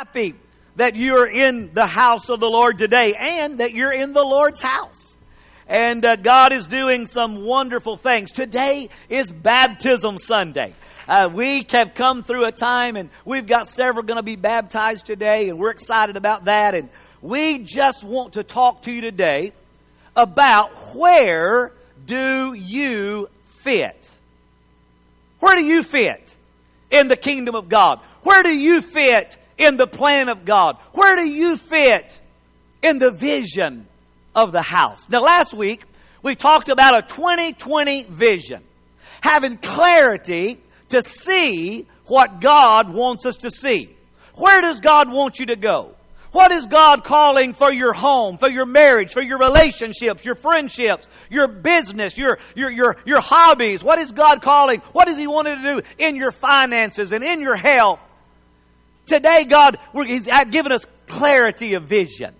happy that you're in the house of the Lord today and that you're in the Lord's house. And uh, God is doing some wonderful things. Today is Baptism Sunday. Uh, we have come through a time and we've got several going to be baptized today and we're excited about that. And we just want to talk to you today about where do you fit? Where do you fit in the kingdom of God? Where do you fit in the plan of God? Where do you fit in the vision of the house? Now, last week, we talked about a 2020 vision. Having clarity to see what God wants us to see. Where does God want you to go? What is God calling for your home, for your marriage, for your relationships, your friendships, your business, your, your, your, your hobbies? What is God calling? What does He want to do in your finances and in your health? Today, God, He's given us clarity of vision.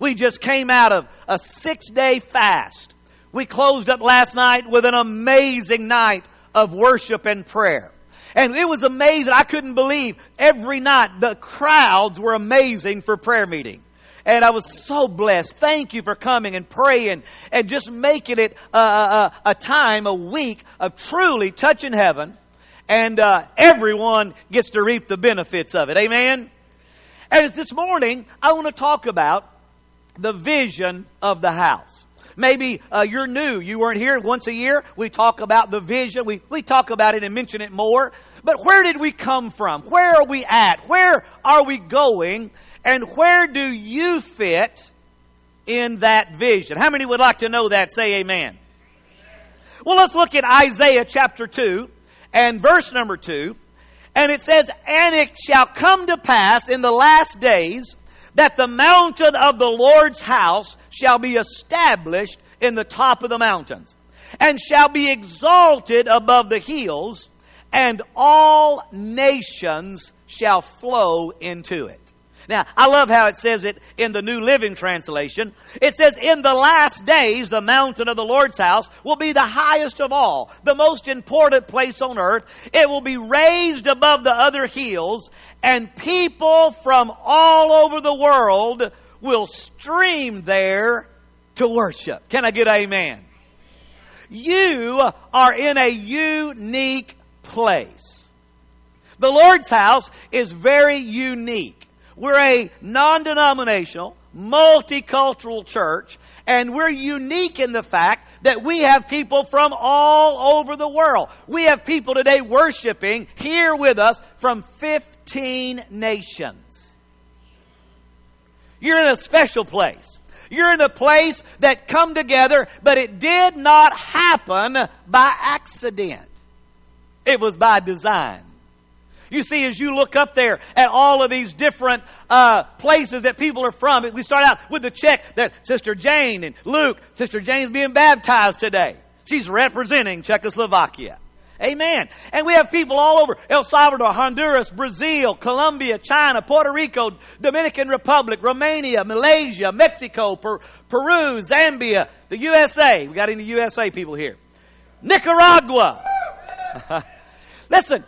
We just came out of a six day fast. We closed up last night with an amazing night of worship and prayer. And it was amazing. I couldn't believe every night the crowds were amazing for prayer meeting. And I was so blessed. Thank you for coming and praying and just making it a, a, a time, a week of truly touching heaven. And uh, everyone gets to reap the benefits of it. Amen? And this morning, I want to talk about the vision of the house. Maybe uh, you're new. You weren't here once a year. We talk about the vision. We, we talk about it and mention it more. But where did we come from? Where are we at? Where are we going? And where do you fit in that vision? How many would like to know that? Say amen. Well, let's look at Isaiah chapter 2 and verse number 2. And it says, And it shall come to pass in the last days that the mountain of the Lord's house shall be established in the top of the mountains, and shall be exalted above the hills, and all nations shall flow into it. Now, I love how it says it in the New Living Translation. It says, In the last days, the mountain of the Lord's house will be the highest of all, the most important place on earth. It will be raised above the other hills, and people from all over the world will stream there to worship. Can I get amen? You are in a unique place. The Lord's house is very unique. We're a non-denominational, multicultural church, and we're unique in the fact that we have people from all over the world. We have people today worshiping here with us from 15 nations. You're in a special place. You're in a place that come together, but it did not happen by accident. It was by design. You see, as you look up there at all of these different uh, places that people are from, we start out with the Czech that Sister Jane and Luke, Sister Jane's being baptized today. She's representing Czechoslovakia. Amen. And we have people all over El Salvador, Honduras, Brazil, Colombia, China, Puerto Rico, Dominican Republic, Romania, Malaysia, Mexico, per- Peru, Zambia, the USA. We got any USA people here. Nicaragua. Listen,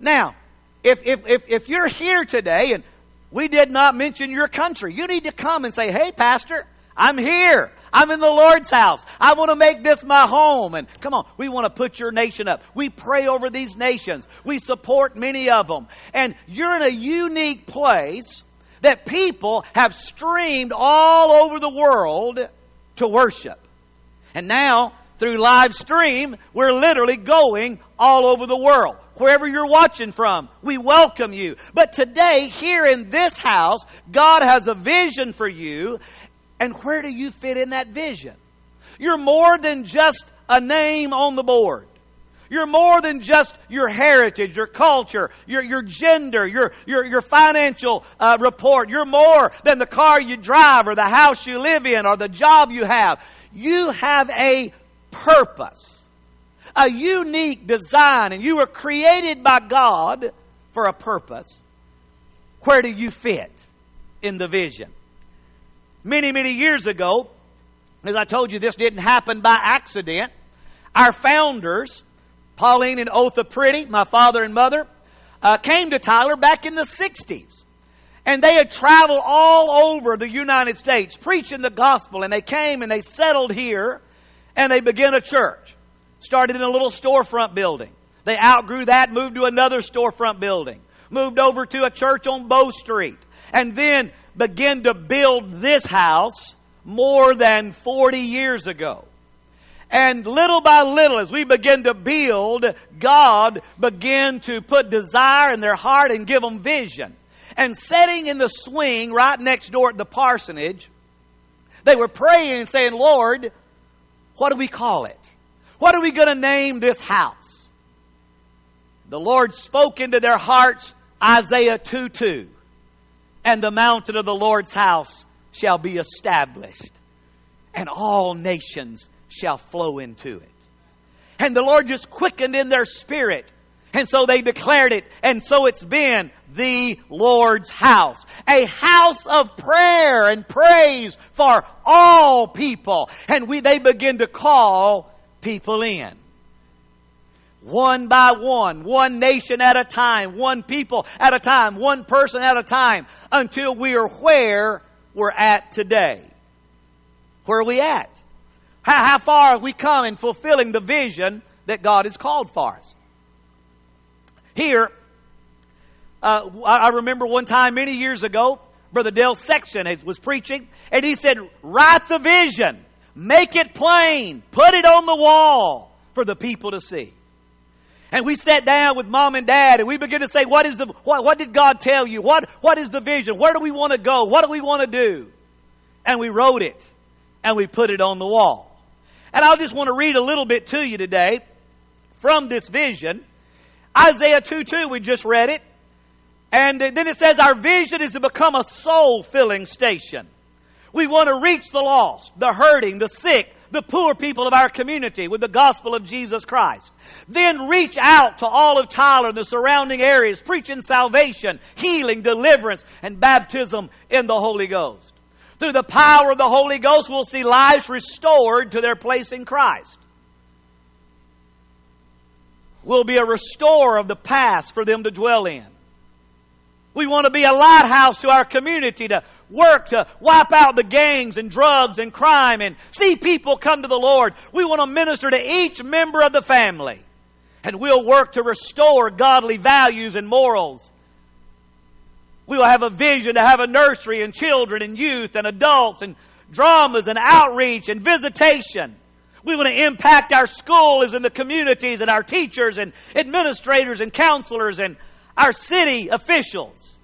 now, if, if, if, if you're here today and we did not mention your country, you need to come and say, hey, Pastor, I'm here. I'm in the Lord's house. I want to make this my home. And come on, we want to put your nation up. We pray over these nations. We support many of them. And you're in a unique place that people have streamed all over the world to worship. And now, through live stream, we're literally going all over the world wherever you're watching from, we welcome you. But today, here in this house, God has a vision for you. And where do you fit in that vision? You're more than just a name on the board. You're more than just your heritage, your culture, your, your gender, your, your, your financial uh, report. You're more than the car you drive or the house you live in or the job you have. You have a purpose a unique design and you were created by God for a purpose. Where do you fit in the vision? Many, many years ago, as I told you, this didn't happen by accident. Our founders, Pauline and Otha Priddy, my father and mother, uh, came to Tyler back in the 60s. And they had traveled all over the United States preaching the gospel. And they came and they settled here and they began a church. Started in a little storefront building. They outgrew that, moved to another storefront building. Moved over to a church on Bow Street. And then began to build this house more than 40 years ago. And little by little, as we begin to build, God began to put desire in their heart and give them vision. And sitting in the swing right next door at the parsonage, they were praying and saying, Lord, what do we call it? What are we going to name this house? The Lord spoke into their hearts Isaiah 2 2. And the mountain of the Lord's house shall be established, and all nations shall flow into it. And the Lord just quickened in their spirit. And so they declared it, and so it's been the Lord's house. A house of prayer and praise for all people. And we, they begin to call people in. One by one, one nation at a time, one people at a time, one person at a time, until we are where we're at today. Where are we at? How, how far have we come in fulfilling the vision that God has called for us? Here, uh, I remember one time many years ago, Brother Dale Section was preaching, and he said, Write the vision, make it plain, put it on the wall for the people to see. And we sat down with mom and dad and we began to say, what is the, what, what did God tell you? What, what is the vision? Where do we want to go? What do we want to do? And we wrote it and we put it on the wall. And I just want to read a little bit to you today from this vision. Isaiah 2 2, we just read it. And then it says, Our vision is to become a soul filling station. We want to reach the lost, the hurting, the sick, the poor people of our community with the gospel of Jesus Christ. Then reach out to all of Tyler and the surrounding areas, preaching salvation, healing, deliverance, and baptism in the Holy Ghost. Through the power of the Holy Ghost, we'll see lives restored to their place in Christ. We'll be a restorer of the past for them to dwell in. We want to be a lighthouse to our community to work to wipe out the gangs and drugs and crime and see people come to the Lord. We want to minister to each member of the family. And we'll work to restore godly values and morals we will have a vision to have a nursery and children and youth and adults and dramas and outreach and visitation. We want to impact our schools and the communities and our teachers and administrators and counselors and our city officials.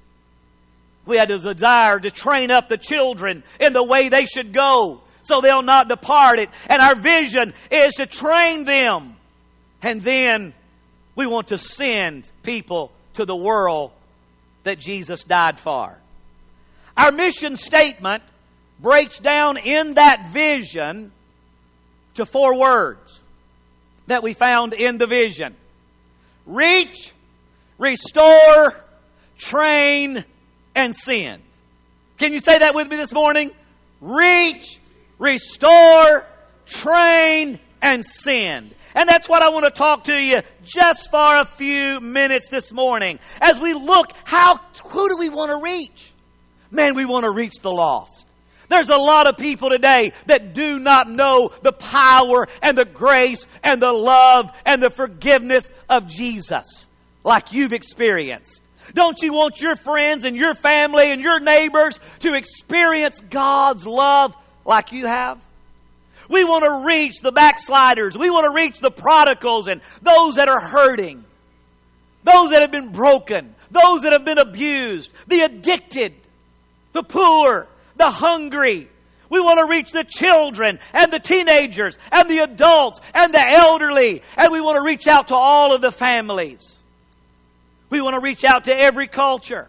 We had a desire to train up the children in the way they should go so they'll not depart it. And our vision is to train them. And then we want to send people to the world that Jesus died for. Our mission statement breaks down in that vision to four words that we found in the vision reach, restore, train, and send. Can you say that with me this morning? Reach, restore, train, and send. And that's what I want to talk to you just for a few minutes this morning. As we look, how, who do we want to reach? Man, we want to reach the lost. There's a lot of people today that do not know the power and the grace and the love and the forgiveness of Jesus like you've experienced. Don't you want your friends and your family and your neighbors to experience God's love like you have? We want to reach the backsliders. We want to reach the prodigals and those that are hurting. Those that have been broken. Those that have been abused. The addicted. The poor. The hungry. We want to reach the children and the teenagers and the adults and the elderly. And we want to reach out to all of the families. We want to reach out to every culture,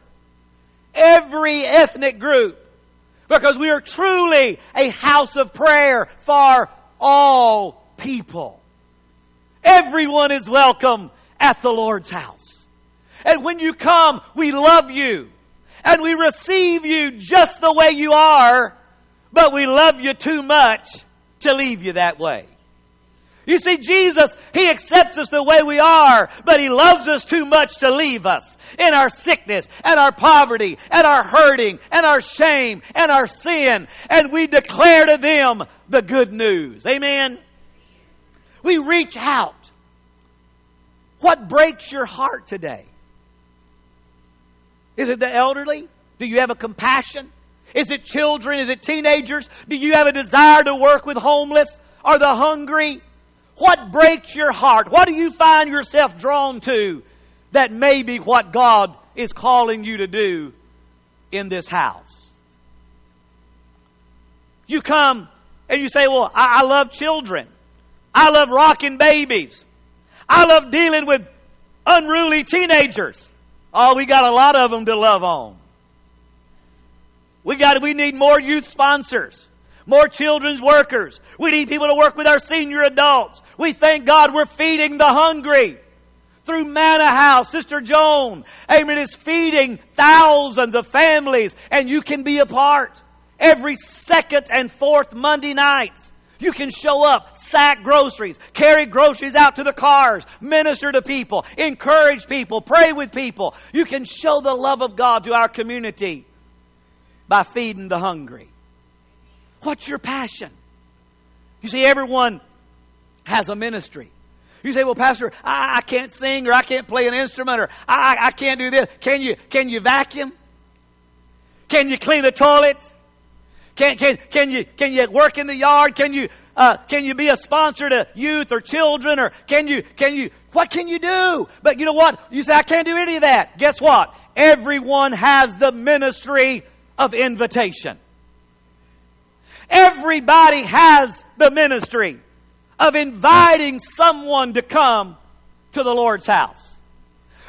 every ethnic group, because we are truly a house of prayer for all people. Everyone is welcome at the Lord's house. And when you come, we love you. And we receive you just the way you are, but we love you too much to leave you that way. You see, Jesus, He accepts us the way we are, but He loves us too much to leave us in our sickness and our poverty and our hurting and our shame and our sin. And we declare to them the good news. Amen. We reach out. What breaks your heart today? Is it the elderly? Do you have a compassion? Is it children? Is it teenagers? Do you have a desire to work with homeless or the hungry? What breaks your heart? What do you find yourself drawn to that may be what God is calling you to do in this house? You come and you say, Well, I, I love children. I love rocking babies. I love dealing with unruly teenagers. Oh, we got a lot of them to love on. We got, we need more youth sponsors, more children's workers. We need people to work with our senior adults. We thank God we're feeding the hungry through Manna House. Sister Joan, amen, is feeding thousands of families and you can be a part every second and fourth Monday nights. You can show up, sack groceries, carry groceries out to the cars, minister to people, encourage people, pray with people. You can show the love of God to our community by feeding the hungry. What's your passion? You see, everyone has a ministry. You say, well, Pastor, I, I can't sing or I can't play an instrument or I, I can't do this. Can you, can you vacuum? Can you clean a toilet? Can, can, can you, can you work in the yard? Can you, uh, can you be a sponsor to youth or children or can you, can you, what can you do? But you know what? You say, I can't do any of that. Guess what? Everyone has the ministry of invitation. Everybody has the ministry of inviting someone to come to the Lord's house.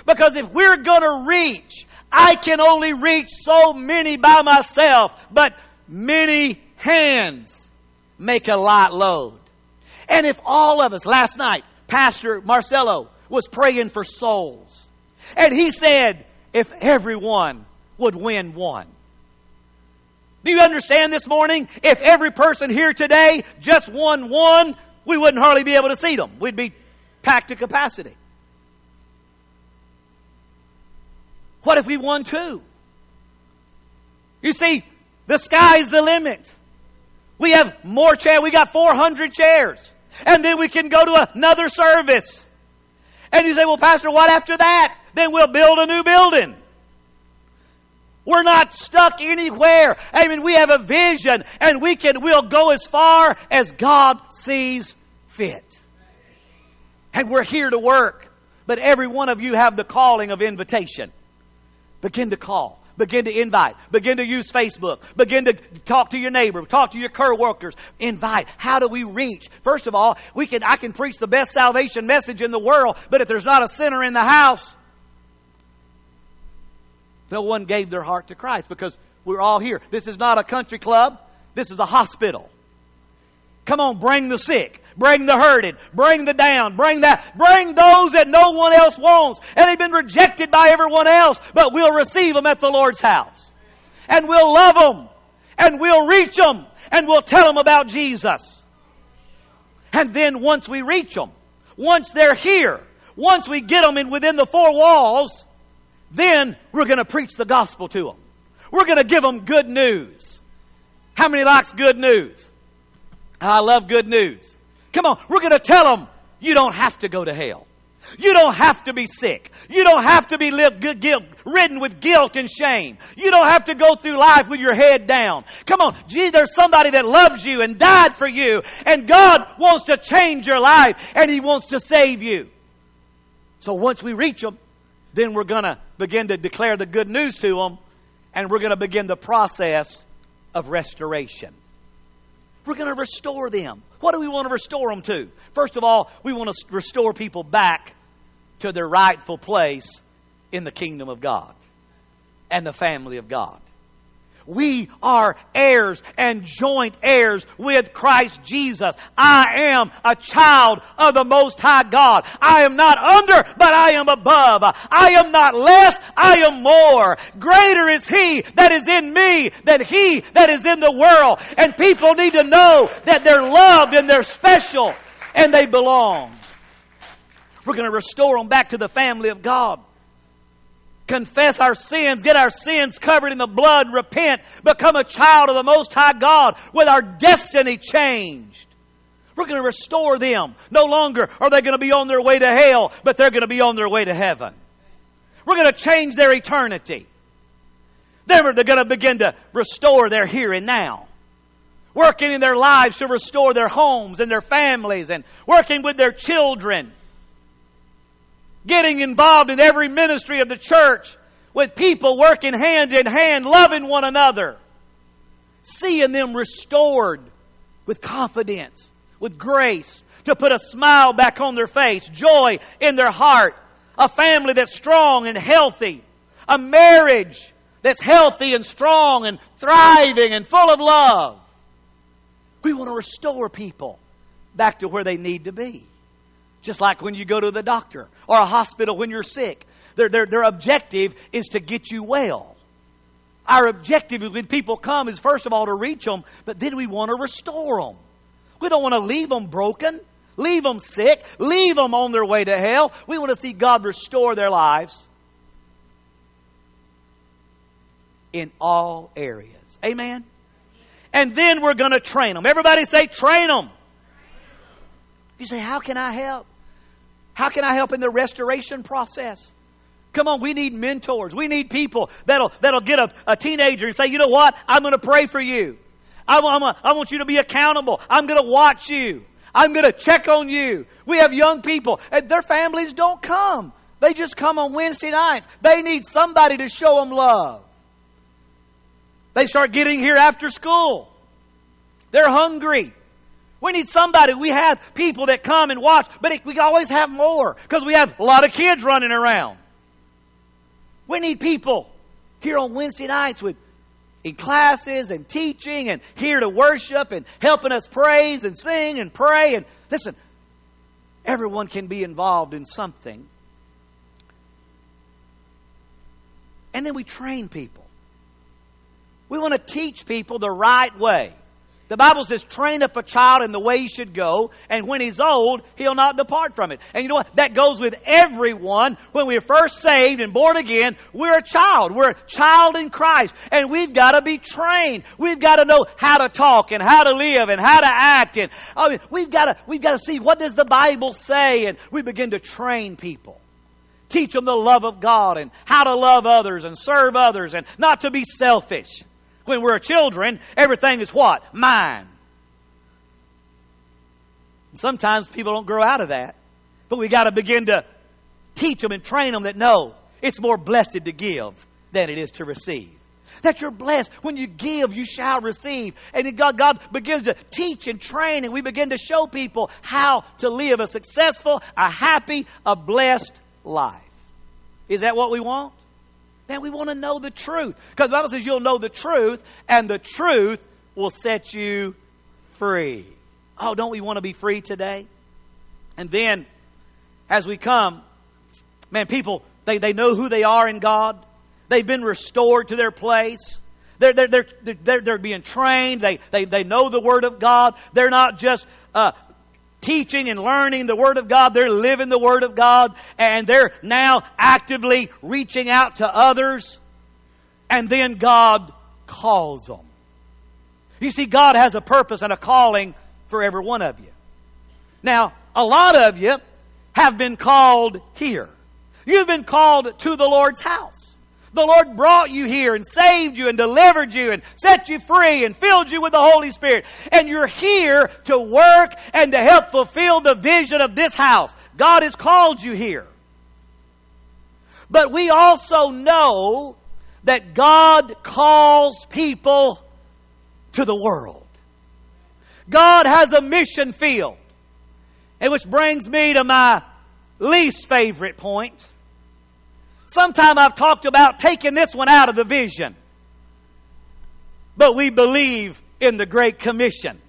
Because if we're going to reach, I can only reach so many by myself, but many hands make a light load. And if all of us, last night, Pastor Marcelo was praying for souls. And he said, if everyone would win one. Do you understand this morning? If every person here today just won one, we wouldn't hardly be able to see them. We'd be packed to capacity. What if we won two? You see, the sky's the limit. We have more chairs. We got 400 chairs. And then we can go to another service. And you say, well, Pastor, what after that? Then we'll build a new building. We're not stuck anywhere. I mean, we have a vision and we can, we'll go as far as God sees fit. And we're here to work. But every one of you have the calling of invitation. Begin to call. Begin to invite. Begin to use Facebook. Begin to talk to your neighbor. Talk to your co-workers. Invite. How do we reach? First of all, we can, I can preach the best salvation message in the world, but if there's not a sinner in the house, no one gave their heart to Christ because we're all here. This is not a country club. This is a hospital. Come on, bring the sick, bring the hurted, bring the down, bring that, bring those that no one else wants. And they've been rejected by everyone else, but we'll receive them at the Lord's house. And we'll love them. And we'll reach them. And we'll tell them about Jesus. And then once we reach them, once they're here, once we get them in within the four walls, then we're going to preach the gospel to them. We're going to give them good news. How many likes good news? I love good news. Come on, we're going to tell them you don't have to go to hell. You don't have to be sick. You don't have to be live, guilt, ridden with guilt and shame. You don't have to go through life with your head down. Come on, gee, there's somebody that loves you and died for you, and God wants to change your life, and He wants to save you. So once we reach them, then we're going to begin to declare the good news to them, and we're going to begin the process of restoration. We're going to restore them. What do we want to restore them to? First of all, we want to restore people back to their rightful place in the kingdom of God and the family of God. We are heirs and joint heirs with Christ Jesus. I am a child of the Most High God. I am not under, but I am above. I am not less, I am more. Greater is He that is in me than He that is in the world. And people need to know that they're loved and they're special and they belong. We're going to restore them back to the family of God. Confess our sins, get our sins covered in the blood, repent, become a child of the Most High God with our destiny changed. We're going to restore them. No longer are they going to be on their way to hell, but they're going to be on their way to heaven. We're going to change their eternity. They're, going to begin to restore their here and now. Working in their lives to restore their homes and their families and working with their children. Getting involved in every ministry of the church with people working hand in hand, loving one another. Seeing them restored with confidence with grace, to put a smile back on their face, joy in their heart, a family that's strong and healthy, a marriage that's healthy and strong and thriving and full of love. We want to restore people back to where they need to be. Just like when you go to the doctor or a hospital when you're sick. Their, their, their objective is to get you well. Our objective when people come is first of all to reach them, but then we want to restore them. We don't want to leave them broken, leave them sick, leave them on their way to hell. We want to see God restore their lives in all areas. Amen? And then we're going to train them. Everybody say, train them. You say, how can I help? How can I help in the restoration process? Come on, we need mentors. We need people that'll, that'll get a, a teenager and say, you know what? I'm going to pray for you. I, want, I want you to be accountable. I'm going to watch you. I'm going to check on you. We have young people, and their families don't come. They just come on Wednesday nights. They need somebody to show them love. They start getting here after school. They're hungry. We need somebody. We have people that come and watch, but we always have more because we have a lot of kids running around. We need people here on Wednesday nights with in classes and teaching and here to worship and helping us praise and sing and pray. And listen, everyone can be involved in something. And then we train people. We want to teach people the right way. The Bible says, train up a child in the way he should go, and when he's old, he'll not depart from it. And you know what? That goes with everyone. When we're first saved and born again, we're a child. We're a child in Christ. And we've got to be trained. We've got to know how to talk and how to live and how to act. And I mean, we've got to, we've got to see what does the Bible say, and we begin to train people. Teach them the love of God and how to love others and serve others and not to be selfish. When we're children, everything is what? Mine. And sometimes people don't grow out of that. But we got to begin to teach them and train them that no, it's more blessed to give than it is to receive. That you're blessed. When you give, you shall receive. And God, God begins to teach and train, and we begin to show people how to live a successful, a happy, a blessed life. Is that what we want? Man, we want to know the truth. Because the Bible says you'll know the truth, and the truth will set you free. Oh, don't we want to be free today? And then, as we come, man, people, they, they know who they are in God. They've been restored to their place. They're, they're, they're, they're, they're being trained. They, they, they know the Word of God. They're not just uh, teaching and learning the Word of God. They're living the Word of God and they're now actively reaching out to others. And then God calls them. You see, God has a purpose and a calling for every one of you. Now, a lot of you have been called here. You've been called to the Lord's house. The Lord brought you here and saved you and delivered you and set you free and filled you with the Holy Spirit. And you're here to work and to help fulfill the vision of this house. God has called you here. But we also know that God calls people to the world. God has a mission field. And which brings me to my least favorite point Sometime I've talked about taking this one out of the vision. But we believe in the Great Commission.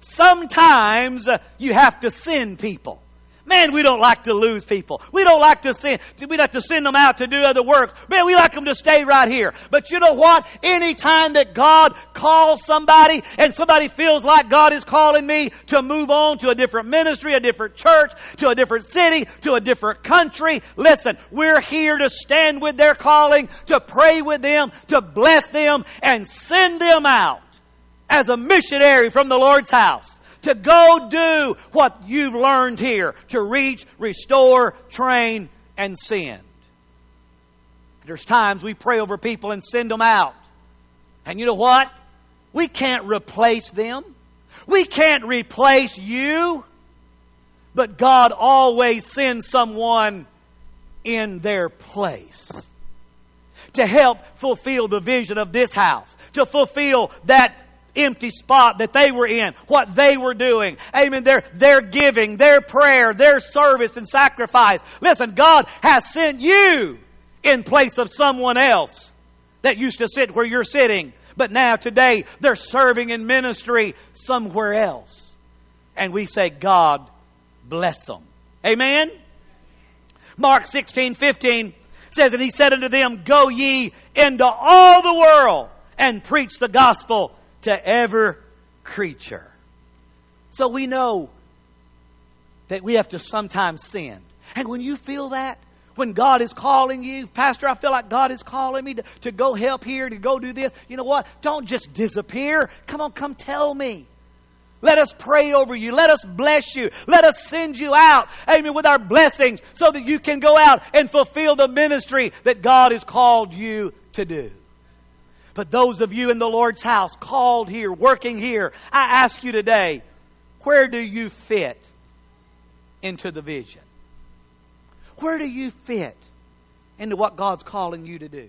Sometimes you have to send people. Man, we don't like to lose people. We don't like to send, we like to send them out to do other works. Man, we like them to stay right here. But you know what? Anytime that God calls somebody and somebody feels like God is calling me to move on to a different ministry, a different church, to a different city, to a different country, listen, we're here to stand with their calling, to pray with them, to bless them, and send them out as a missionary from the Lord's house to go do what you've learned here to reach, restore, train, and send. There's times we pray over people and send them out. And you know what? We can't replace them. We can't replace you. But God always sends someone in their place to help fulfill the vision of this house, to fulfill that empty spot that they were in, what they were doing. Amen. Their, their giving, their prayer, their service and sacrifice. Listen, God has sent you in place of someone else that used to sit where you're sitting. But now today they're serving in ministry somewhere else. And we say, God bless them. Amen. Mark 16, 15 says, And he said unto them, Go ye into all the world and preach the gospel to every creature. So we know that we have to sometimes sin. And when you feel that, when God is calling you, Pastor, I feel like God is calling me to, to go help here, to go do this. You know what? Don't just disappear. Come on, come tell me. Let us pray over you. Let us bless you. Let us send you out, amen, with our blessings so that you can go out and fulfill the ministry that God has called you to do. But those of you in the Lord's house, called here, working here, I ask you today, where do you fit into the vision? Where do you fit into what God's calling you to do?